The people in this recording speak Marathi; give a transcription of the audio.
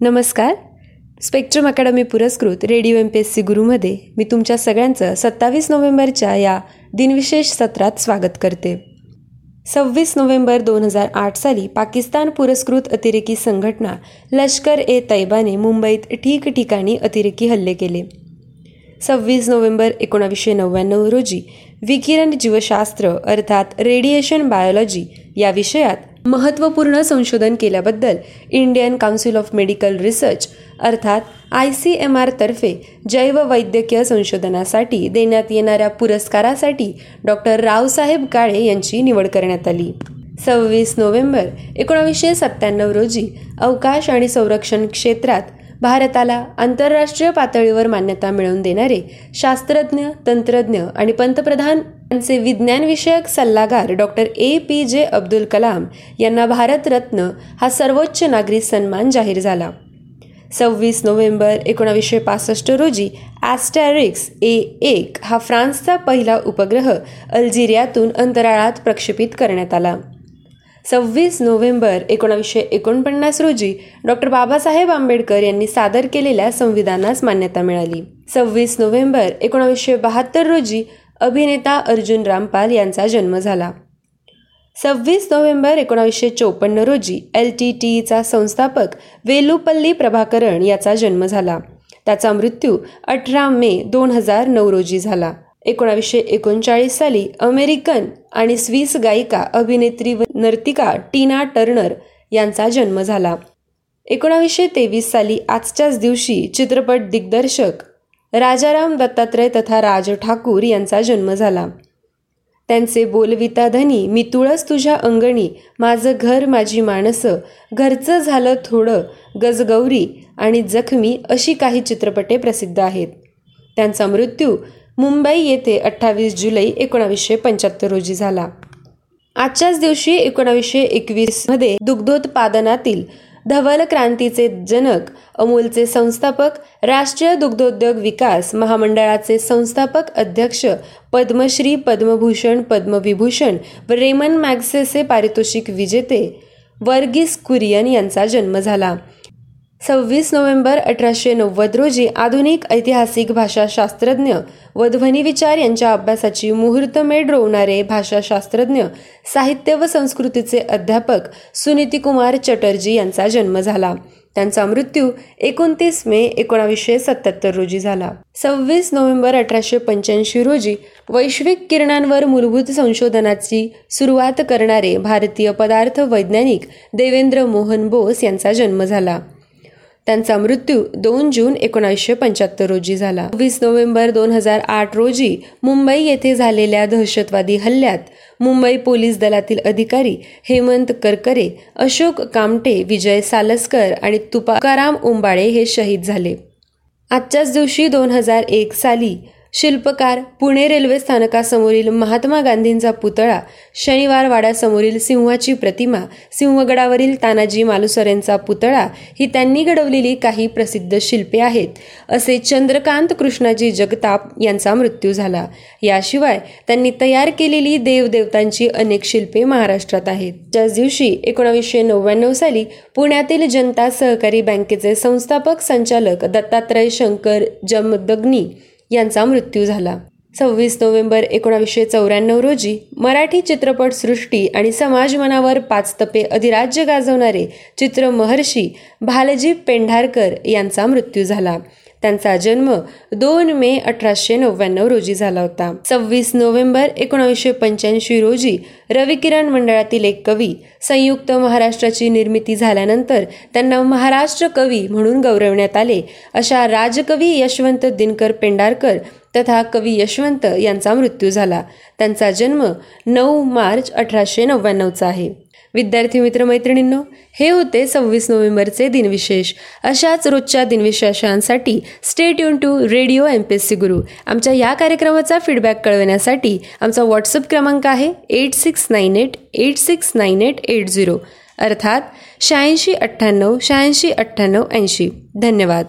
नमस्कार. स्पेक्ट्रम अकॅडमी पुरस्कृत radio M P S C गुरुमध्ये मी तुमच्या सगळ्यांचं सत्तावीस नोव्हेंबरच्या या दिनविशेष सत्रात स्वागत करते. सव्वीस नोव्हेंबर दोन हजार आठ साली पाकिस्तान पुरस्कृत अतिरेकी संघटना लष्कर ए तैबाने मुंबईत ठिकठिकाणी अतिरेकी हल्ले केले. सव्वीस नोव्हेंबर एकोणावीसशे नव्याण्णव रोजी विकिरण जीवशास्त्र अर्थात रेडिएशन बायोलॉजी या विषयात महत्त्वपूर्ण संशोधन केल्याबद्दल Indian Council of Medical Research अर्थात आय सी एम आरतर्फे जैववैद्यकीय संशोधनासाठी देण्यात येणाऱ्या पुरस्कारासाठी डॉक्टर रावसाहेब काळे यांची निवड करण्यात आली. सव्वीस नोव्हेंबर एकोणावीसशे सत्त्याण्णव रोजी अवकाश आणि संरक्षण क्षेत्रात भारताला आंतरराष्ट्रीय पातळीवर मान्यता मिळवून देणारे शास्त्रज्ञ तंत्रज्ञ आणि पंतप्रधान यांचे विज्ञानविषयक सल्लागार डॉक्टर ए. पी. जे. अब्दुल कलाम यांना भारतरत्न हा सर्वोच्च नागरी सन्मान जाहीर झाला. सव्वीस नोव्हेंबर एकोणावीसशे पासष्ट रोजी ॲस्टॅरिक्स ए एक हा फ्रान्सचा पहिला उपग्रह अल्जेरियातून अंतराळात प्रक्षेपित करण्यात आला. सव्वीस नोव्हेंबर एकोणावीसशे एकोणपन्नास रोजी डॉक्टर बाबासाहेब आंबेडकर यांनी सादर केलेल्या संविधानास मान्यता मिळाली. सव्वीस नोव्हेंबर एकोणावीसशे बहात्तर रोजी अभिनेता अर्जुन रामपाल यांचा जन्म झाला. सव्वीस नोव्हेंबर एकोणावीसशे चोपन्न रोजी एल टी टीचा संस्थापक वेलुपल्ली प्रभाकरण याचा जन्म झाला. त्याचा मृत्यू अठरा मे दोन हजार नऊ रोजी झाला. एकोणावीसशे एकोणचाळीस साली अमेरिकन आणि स्विस गायिका अभिनेत्री व नर्तिका टीना टर्नर यांचा जन्म झाला. एकोणावीसशे तेवीस साली आजच्याच दिवशी चित्रपट दिग्दर्शक राजाराम दत्तात्रय तथा राज ठाकूर यांचा जन्म झाला. त्यांचे बोलविता धनी मी तुळस तुझ्या अंगणी माझं घर माझी माणसं घरचं झालं थोडं गजगौरी आणि जखमी अशी काही चित्रपटे प्रसिद्ध आहेत. त्यांचा मृत्यू मुंबई येथे अठ्ठावीस जुलै एकोणावीसशे पंच्याहत्तर रोजी झाला. आजच्याच दिवशी एकोणावीसशे एकवीसमध्ये दुग्धोत्पादनातील धवल क्रांतीचे जनक अमूलचे संस्थापक राष्ट्रीय दुग्धोद्योग विकास महामंडळाचे संस्थापक अध्यक्ष पद्मश्री पद्मभूषण पद्मविभूषण व रेमन मॅग्सेसे पारितोषिक विजेते वर्गीस कुरियन यांचा जन्म झाला. सव्वीस नोव्हेंबर अठराशे नव्वद रोजी आधुनिक ऐतिहासिक भाषाशास्त्रज्ञ व ध्वनिविचार यांच्या अभ्यासाची मुहूर्तमेढ रोवणारे भाषाशास्त्रज्ञ साहित्य व संस्कृतीचे अध्यापक सुनीतीकुमार चटर्जी यांचा जन्म झाला. त्यांचा मृत्यू एकोणतीस मे एकोणावीसशे सत्याहत्तर रोजी झाला. सव्वीस नोव्हेंबर अठराशे पंच्याऐंशी रोजी वैश्विक किरणांवर मूलभूत संशोधनाची सुरुवात करणारे भारतीय पदार्थ वैज्ञानिक देवेंद्र मोहन बोस यांचा जन्म झाला. त्यांचा मृत्यू दोन जून एकोणीसशे पंच्याहत्तर रोजी झाला. वीस नोव्हेंबर दोन हजार आठ रोजी मुंबई येथे झालेल्या दहशतवादी हल्ल्यात मुंबई पोलीस दलातील अधिकारी हेमंत करकरे अशोक कामटे विजय सालस्कर आणि तुकाराम उंबाळे हे शहीद झाले. आजच्याच दिवशी दोन हजार एक साली शिल्पकार पुणे रेल्वे स्थानकासमोरील महात्मा गांधींचा पुतळा शनिवार वाड्यासमोरील सिंहाची प्रतिमा सिंहगडावरील तानाजी मालुसरेंचा पुतळा ही त्यांनी घडवलेली काही प्रसिद्ध शिल्पे आहेत. असे चंद्रकांत कृष्णाजी जगताप यांचा मृत्यू झाला. याशिवाय त्यांनी तयार केलेली देवदेवतांची अनेक शिल्पे महाराष्ट्रात आहेत. त्याच दिवशी एकोणावीसशे नव्याण्णव साली पुण्यातील जनता सहकारी बँकेचे संस्थापक संचालक दत्तात्रय शंकर जमदग्नी यांचा मृत्यू झाला. सव्वीस नोव्हेंबर एकोणावीसशे चौऱ्याण्णव रोजी मराठी चित्रपटसृष्टी आणि समाज मनावर पाच तपे अधिराज्य गाजवणारे चित्र महर्षी भालजी पेंढारकर यांचा मृत्यू झाला. त्यांचा जन्म दोन मे अठराशे नव्याण्णव रोजी झाला होता. सव्वीस नोव्हेंबर एकोणावीसशे पंच्याऐंशी रोजी रविकिरण मंडळातील एक कवी संयुक्त महाराष्ट्राची निर्मिती झाल्यानंतर त्यांना महाराष्ट्र कवी म्हणून गौरवण्यात आले. अशा राजकवी यशवंत दिनकर पेंडारकर तथा कवी यशवंत यांचा मृत्यू झाला. त्यांचा जन्म नऊ मार्च अठराशे नव्याण्णवचा आहे. विद्यार्थी मित्र मैत्रिणींनो हे होते सव्वीस नोव्हेंबरचे दिनविशेष. अशाच रोजच्या दिनविशेषांसाठी stay युन to radio M P S C Guru आमच्या या कार्यक्रमाचा फीडबॅक कळवण्यासाठी आमचा व्हॉट्सअप क्रमांक आहे eight six nine eight eight six nine eight eight zero अर्थात शहाऐंशी अठ्ठ्याण्णव शहाऐंशी अठ्ठ्याण्णव ऐंशी. धन्यवाद.